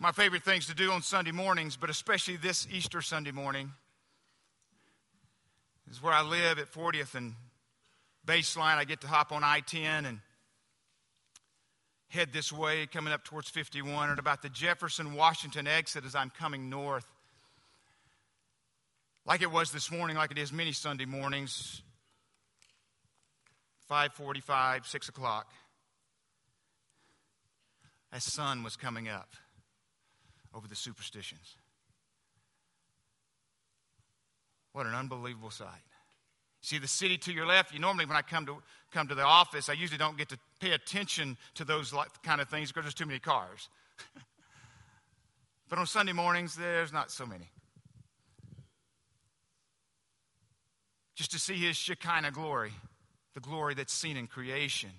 my favorite things to do on Sunday mornings, but especially this Easter Sunday morning, is where I live at 40th and Baseline. I get to hop on I 10 and head this way, coming up towards 51, and about the Jefferson Washington exit as I'm coming north. Like it was this morning, like it is many Sunday mornings, 5:45, 6 o'clock. A sun was coming up over the superstitions. What an unbelievable sight. See the city to your left. You normally, when I come to come to the office, I usually don't get to pay attention to those kind of things because there's too many cars. but on Sunday mornings, there's not so many. Just to see His Shekinah glory, the glory that's seen in creation,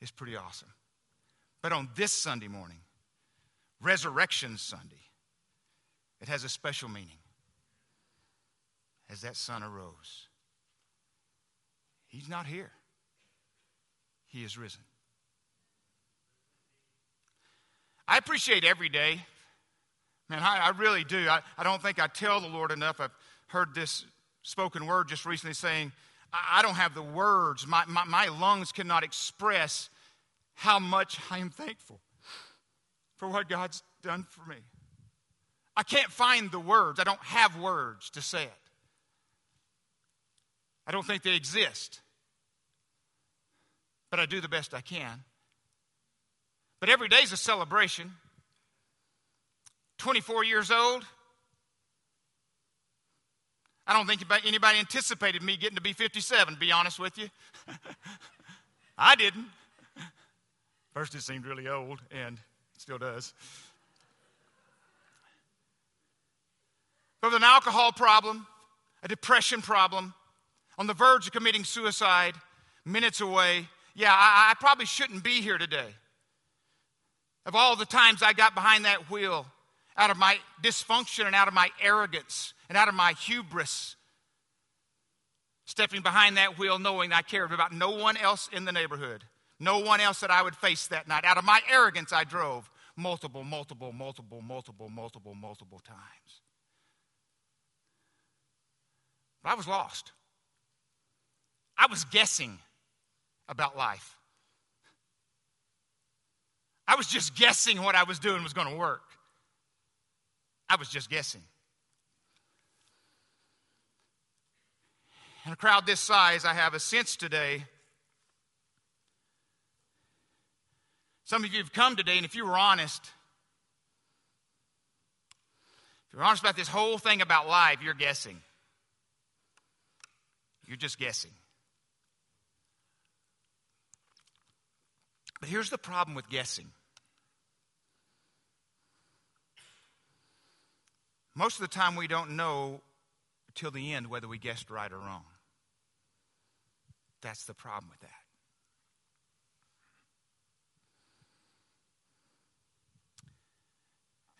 is pretty awesome. But on this Sunday morning, Resurrection Sunday, it has a special meaning. As that sun arose, He's not here, He is risen. I appreciate every day. Man, I, I really do. I, I don't think I tell the Lord enough. I've heard this spoken word just recently saying, I, don't have the words. My, my, my lungs cannot express how much I am thankful for what God's done for me. I can't find the words. I don't have words to say it. I don't think they exist. But I do the best I can. But every day is a celebration. 24 years old. I don't think anybody anticipated me getting to be 57, to be honest with you. I didn't. First, it seemed really old, and still does. But with an alcohol problem, a depression problem, on the verge of committing suicide, minutes away, yeah, I, I probably shouldn't be here today. Of all the times I got behind that wheel, out of my dysfunction and out of my arrogance and out of my hubris, stepping behind that wheel knowing I cared about no one else in the neighborhood, no one else that I would face that night. Out of my arrogance, I drove multiple, multiple, multiple, multiple, multiple, multiple times. But I was lost. I was guessing about life. I was just guessing what I was doing was going to work. I was just guessing. In a crowd this size, I have a sense today. Some of you have come today, and if you were honest, if you're honest about this whole thing about life, you're guessing. You're just guessing. But here's the problem with guessing most of the time, we don't know till the end whether we guessed right or wrong. That's the problem with that.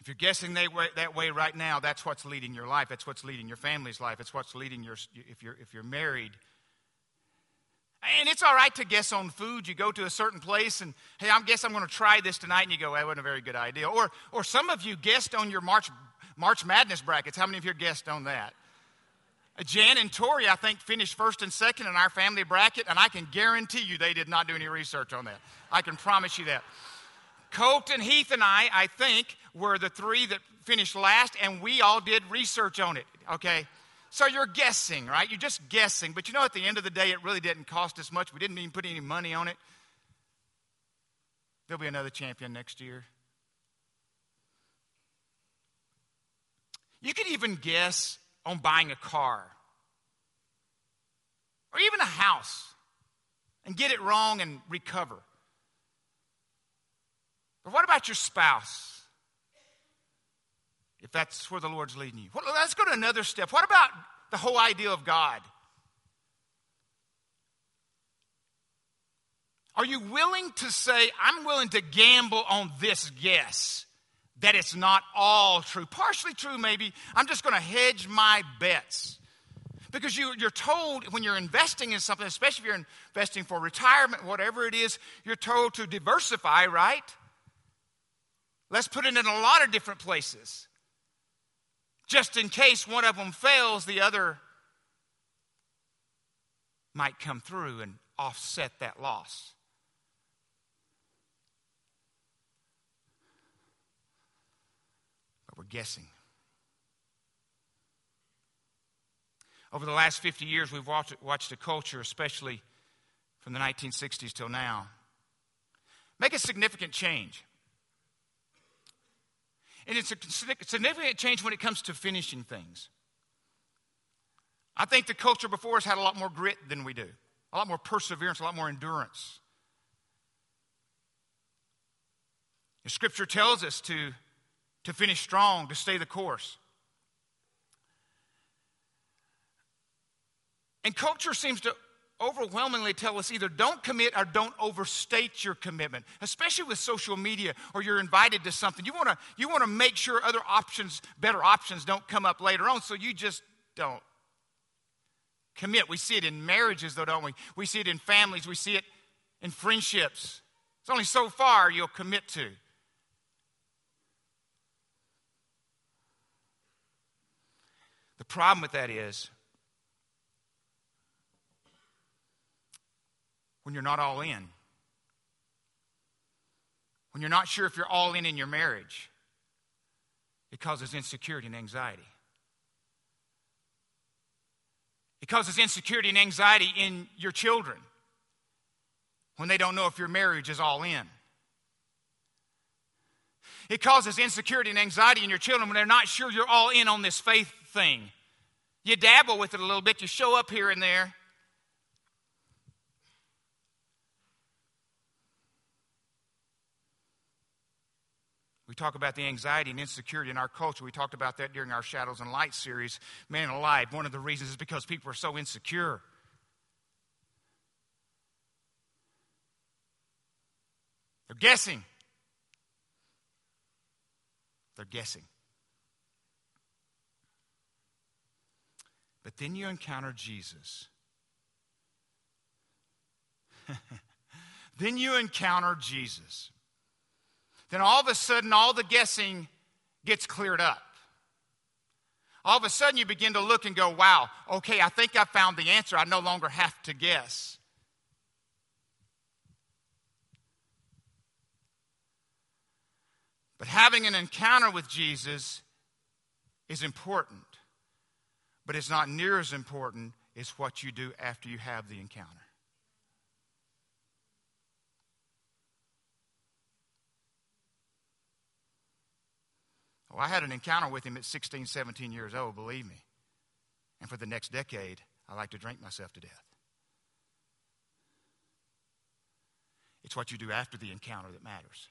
If you're guessing that way, right now, that's what's leading your life. That's what's leading your family's life. It's what's leading your, if you're, if you're married, and it's all right to guess on food. You go to a certain place and, hey, I guess I'm going to try this tonight. And you go, that wasn't a very good idea. Or, or some of you guessed on your March, March Madness brackets. How many of you guessed on that? Jan and Tori, I think, finished first and second in our family bracket, and I can guarantee you they did not do any research on that. I can promise you that. Colton, Heath, and I, I think, were the three that finished last, and we all did research on it, okay? So you're guessing, right? You're just guessing. But you know, at the end of the day, it really didn't cost us much. We didn't even put any money on it. There'll be another champion next year. You could even guess on buying a car or even a house and get it wrong and recover. But what about your spouse? if that's where the Lord's leading you. Well, let's go to another step. What about the whole idea of God? Are you willing to say, I'm willing to gamble on this guess that it's not all true? Partially true, maybe. I'm just going to hedge my bets. Because you, are told when you're investing in something, especially if you're investing for retirement, whatever it is, you're told to diversify, right? Let's put it in a lot of different places. Just in case one of them fails, the other might come through and offset that loss. But we're guessing. Over the last 50 years, we've watched, watched a culture, especially from the 1960s till now, make a significant change. And it's a significant change when it comes to finishing things. I think the culture before us had a lot more grit than we do, a lot more perseverance, a lot more endurance. The scripture tells us to, to finish strong, to stay the course. And culture seems to overwhelmingly tell us either don't commit or don't overstate your commitment, especially with social media or you're invited to something. You want to you want to make sure other options, better options don't come up later on, so you just don't commit. We see it in marriages though, don't we? We see it in families, we see it in friendships. It's only so far you'll commit to. The problem with that is when you're not all in. When you're not sure if you're all in in your marriage, it causes insecurity and anxiety. It causes insecurity and anxiety in your children when they don't know if your marriage is all in. It causes insecurity and anxiety in your children when they're not sure you're all in on this faith thing. You dabble with it a little bit, you show up here and there, We talk about the anxiety and insecurity in our culture. We talked about that during our Shadows and Light series. Man alive, one of the reasons is because people are so insecure. They're guessing. They're guessing. But then you encounter Jesus. then you encounter Jesus then all of a sudden, all the guessing gets cleared up. All of a sudden, you begin to look and go, wow, okay, I think I found the answer. I no longer have to guess. But having an encounter with Jesus is important, but it's not near as important as what you do after you have the encounter. I had an encounter with him at 16, 17 years old, believe me. And for the next decade, I like to drink myself to death. It's what you do after the encounter that matters.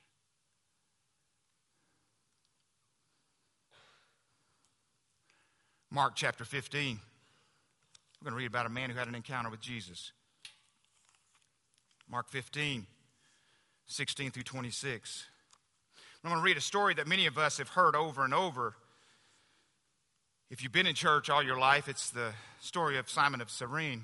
Mark chapter 15. We're going to read about a man who had an encounter with Jesus. Mark 15, 16 through 26. I'm going to read a story that many of us have heard over and over. If you've been in church all your life, it's the story of Simon of Cyrene.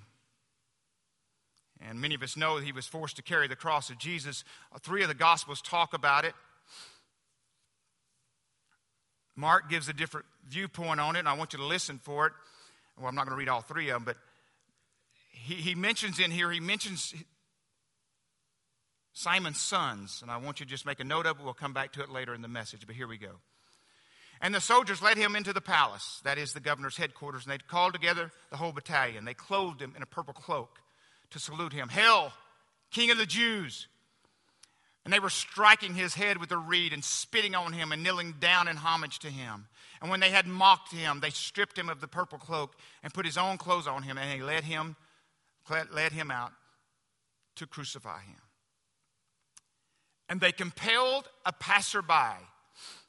And many of us know that he was forced to carry the cross of Jesus. Three of the Gospels talk about it. Mark gives a different viewpoint on it, and I want you to listen for it. Well, I'm not going to read all three of them, but he, he mentions in here, he mentions Simon's sons. And I want you to just make a note of it. We'll come back to it later in the message, but here we go. And the soldiers led him into the palace, that is the governor's headquarters, and they called together the whole battalion. They clothed him in a purple cloak to salute him. Hail, King of the Jews! And they were striking his head with a reed and spitting on him and kneeling down in homage to him. And when they had mocked him, they stripped him of the purple cloak and put his own clothes on him, and they led him, led him out to crucify him. And they compelled a passerby,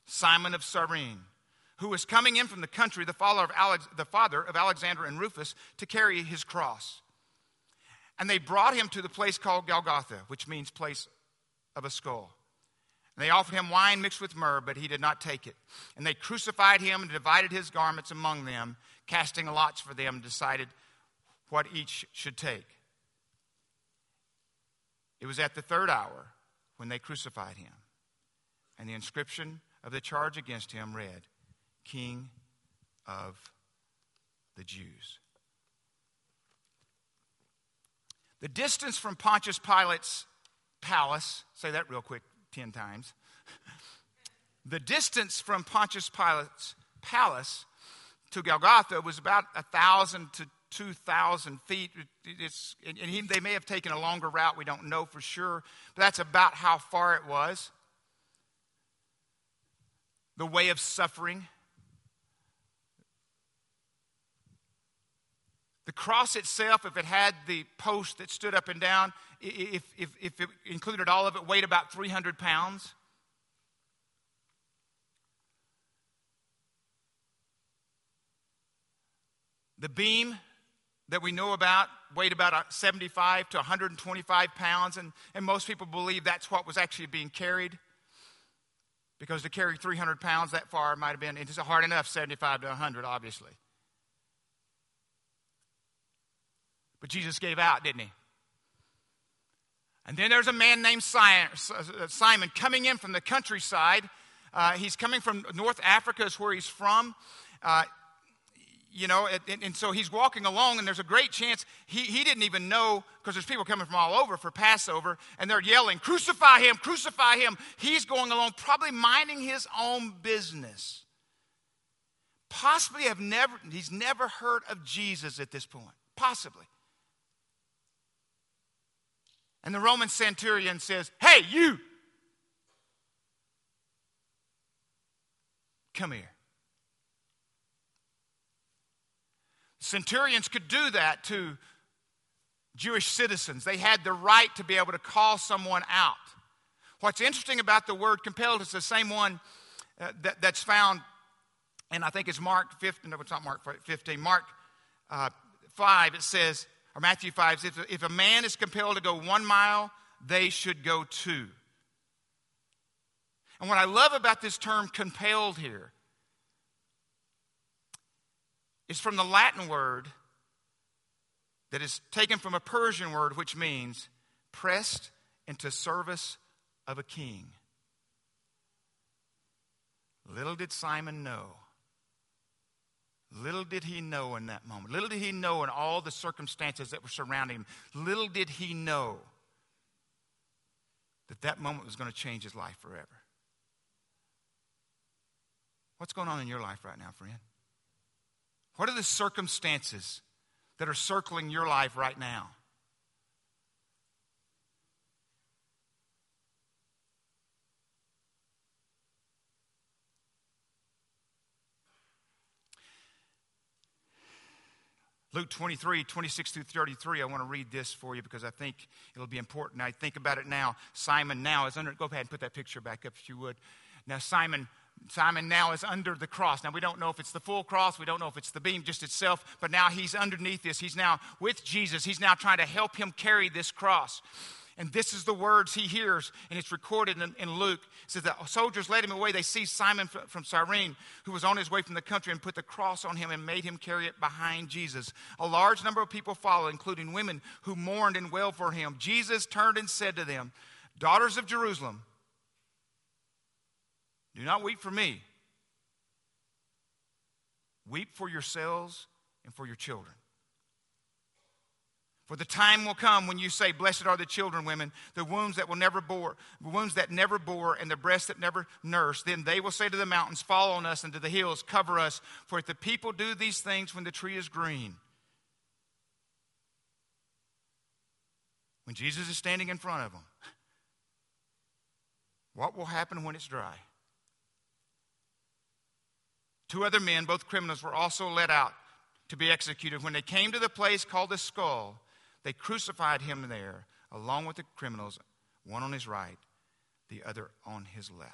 Simon of Cyrene, who was coming in from the country, the father of, Alex, the father of Alexander and Rufus, to carry his cross. And they brought him to the place called Golgotha, which means place of a skull. And they offered him wine mixed with myrrh, but he did not take it. And they crucified him and divided his garments among them, casting lots for them, and decided what each should take. It was at the third hour when they crucified him. And the inscription of the charge against him read, King of the Jews. The distance from Pontius Pilate's palace, say that real quick 10 times. the distance from Pontius Pilate's palace to Golgotha was about a thousand to 2,000 feet. It's, and he, they may have taken a longer route, we don't know for sure, but that's about how far it was. The way of suffering. The cross itself, if it had the post that stood up and down, if, if, if it included all of it, weighed about 300 pounds. The beam that we know about weighed about 75 to 125 pounds, and, and most people believe that's what was actually being carried. Because to carry 300 pounds that far might have been, it's hard enough, 75 to 100, obviously. But Jesus gave out, didn't he? And then there's a man named Simon coming in from the countryside. Uh, he's coming from North Africa, is where he's from. Uh, you know, and, and, so he's walking along, and there's a great chance he, he didn't even know because there's people coming from all over for Passover, and they're yelling, Crucify him, crucify him. He's going along, probably minding his own business. Possibly have never, he's never heard of Jesus at this point. Possibly. And the Roman centurion says, Hey, you! Come here. Centurions could do that to Jewish citizens. They had the right to be able to call someone out. What's interesting about the word compelled is the same one uh, that, that's found, and I think it's Mark 15, no, it's not Mark 15, Mark uh, 5, it says, or Matthew 5, if, if a man is compelled to go one mile, they should go two. And what I love about this term compelled here is from the Latin word that is taken from a Persian word which means pressed into service of a king. Little did Simon know. Little did he know in that moment. Little did he know in all the circumstances that were surrounding him. Little did he know that that moment was going to change his life forever. What's going on in your life right now, friend? What are the circumstances that are circling your life right now? Luke 23, 26 through 33, I want to read this for you because I think it'll be important. I think about it now. Simon now is under, go ahead and put that picture back up if you would. Now, Simon Simon now is under the cross. Now, we don't know if it's the full cross, we don't know if it's the beam just itself, but now he's underneath this. He's now with Jesus. He's now trying to help him carry this cross. And this is the words he hears, and it's recorded in, in Luke. It says, The soldiers led him away. They seized Simon from Cyrene, who was on his way from the country, and put the cross on him and made him carry it behind Jesus. A large number of people followed, including women who mourned and wailed for him. Jesus turned and said to them, Daughters of Jerusalem, do not weep for me. Weep for yourselves and for your children. For the time will come when you say, Blessed are the children, women, the wombs that will never bore, the wombs that never bore, and the breasts that never nurse. Then they will say to the mountains, Fall on us, and to the hills, cover us. For if the people do these things when the tree is green, when Jesus is standing in front of them, what will happen when it's dry? Two other men, both criminals, were also led out to be executed. When they came to the place called the skull, they crucified him there, along with the criminals, one on his right, the other on his left.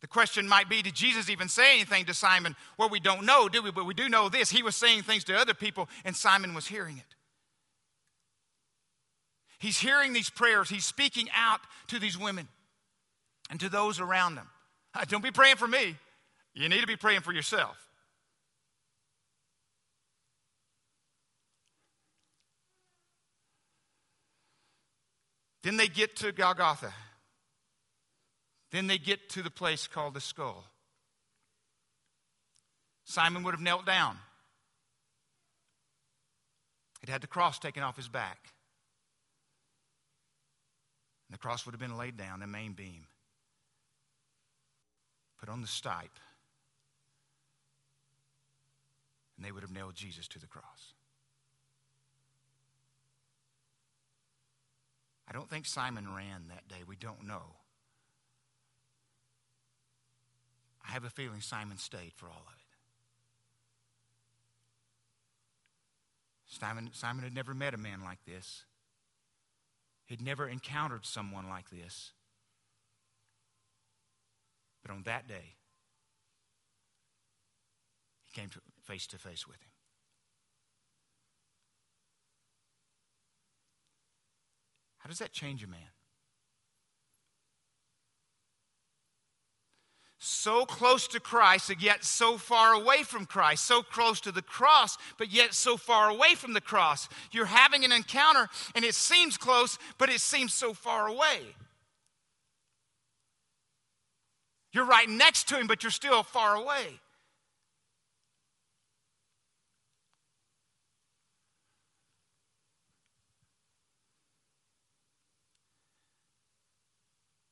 The question might be Did Jesus even say anything to Simon? Well, we don't know, do we? But we do know this. He was saying things to other people, and Simon was hearing it. He's hearing these prayers, he's speaking out to these women and to those around them. Don't be praying for me. You need to be praying for yourself. Then they get to Golgotha. Then they get to the place called the skull. Simon would have knelt down. He'd had the cross taken off his back. And the cross would have been laid down, the main beam, put on the stipe, and they would have nailed Jesus to the cross. I don't think Simon ran that day. We don't know. I have a feeling Simon stayed for all of it. Simon, Simon had never met a man like this. He'd never encountered someone like this. But on that day, he came face to face with him. How does that change a man? so close to Christ, and yet so far away from Christ, so close to the cross, but yet so far away from the cross. You're having an encounter, and it seems close, but it seems so far away. You're right next to him, but you're still far away.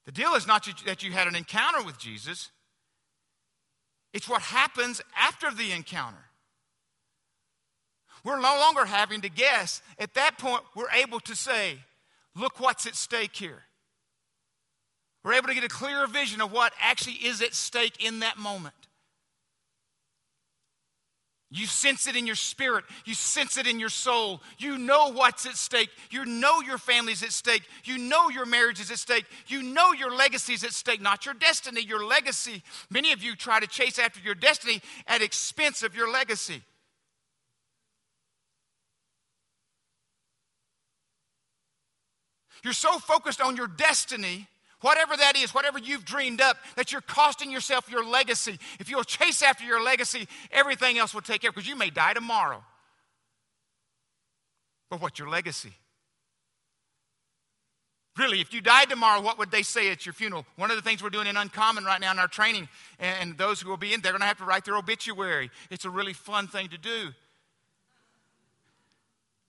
The deal is not that you had an encounter with Jesus. It's what happens after the encounter. We're no longer having to guess. At that point, we're able to say, look what's at stake here. We're able to get a clearer vision of what actually is at stake in that moment. You sense it in your spirit. You sense it in your soul. You know what's at stake. You know your family's at stake. You know your marriage is at stake. You know your legacy is at stake, not your destiny, your legacy. Many of you try to chase after your destiny at expense of your legacy. You're so focused on your destiny Whatever that is, whatever you've dreamed up, that you're costing yourself your legacy. If you'll chase after your legacy, everything else will take care because you may die tomorrow. But what's your legacy? Really, if you died tomorrow, what would they say at your funeral? One of the things we're doing in Uncommon right now in our training, and those who will be in, they're going to have to write their obituary. It's a really fun thing to do.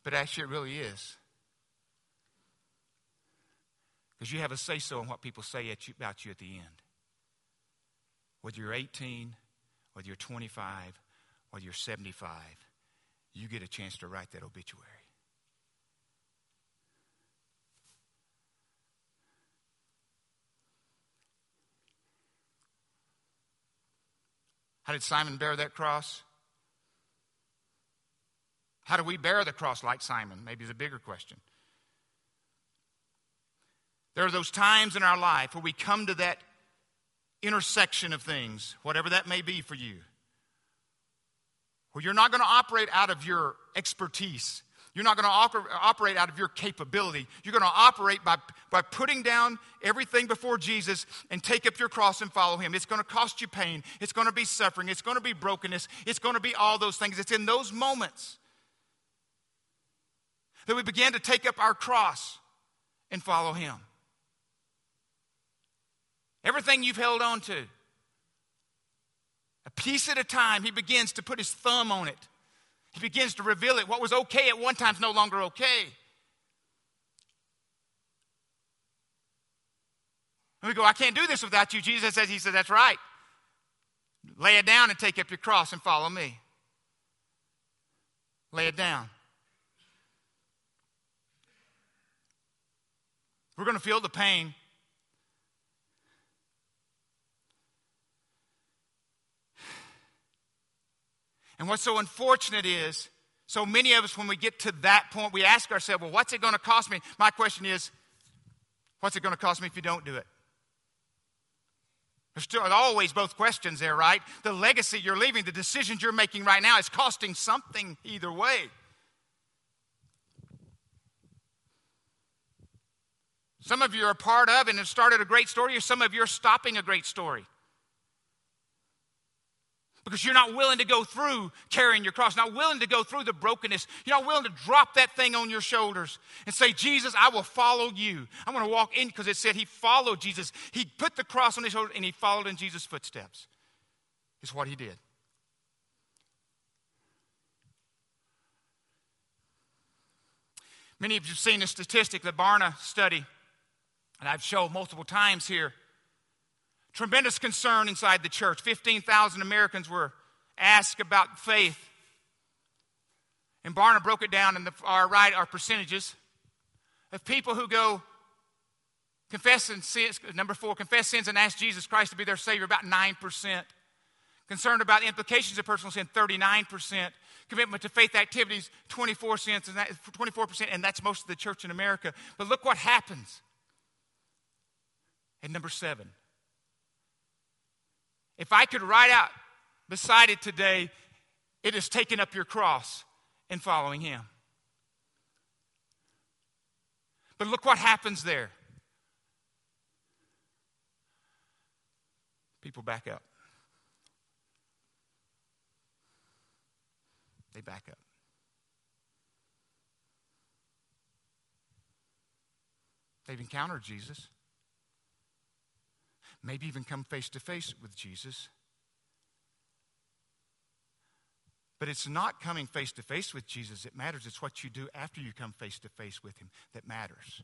But actually, it really is. Because you have a say so in what people say you, about you at the end. Whether you're 18, whether you're 25, whether you're 75, you get a chance to write that obituary. How did Simon bear that cross? How do we bear the cross like Simon? Maybe a bigger question. There are those times in our life where we come to that intersection of things, whatever that may be for you, where you're not going to operate out of your expertise. You're not going to operate out of your capability. You're going to operate by, by putting down everything before Jesus and take up your cross and follow Him. It's going to cost you pain. It's going to be suffering. It's going to be brokenness. It's going to be all those things. It's in those moments that we begin to take up our cross and follow Him. Everything you've held on to. A piece at a time, he begins to put his thumb on it. He begins to reveal it. What was okay at one time is no longer okay. And we go, I can't do this without you. Jesus says, He said, That's right. Lay it down and take up your cross and follow me. Lay it down. We're going to feel the pain And what's so unfortunate is, so many of us, when we get to that point, we ask ourselves, well, what's it going to cost me? My question is, what's it going to cost me if you don't do it? There's still always both questions there, right? The legacy you're leaving, the decisions you're making right now is costing something either way. Some of you are a part of and have started a great story, or some of you are stopping a great story. Because you're not willing to go through carrying your cross, not willing to go through the brokenness. You're not willing to drop that thing on your shoulders and say, Jesus, I will follow you. I'm going to walk in because it said he followed Jesus. He put the cross on his shoulder and he followed in Jesus' footsteps. Is what he did. Many of you have seen a statistic, the Barna study, and I've shown multiple times here. Tremendous concern inside the church. 15,000 Americans were asked about faith. And Barna broke it down in the, our right, our percentages of people who go confess and sins, number four, confess sins and ask Jesus Christ to be their Savior, about 9%. Concerned about the implications of personal sin, 39%. Commitment to faith activities, 24 cents, and that, 24%, and that's most of the church in America. But look what happens. And number seven, if I could write out beside it today, it is taking up your cross and following Him. But look what happens there. People back up. They back up. They've encountered Jesus. Maybe even come face to face with Jesus. But it's not coming face to face with Jesus that matters. It's what you do after you come face to face with Him that matters.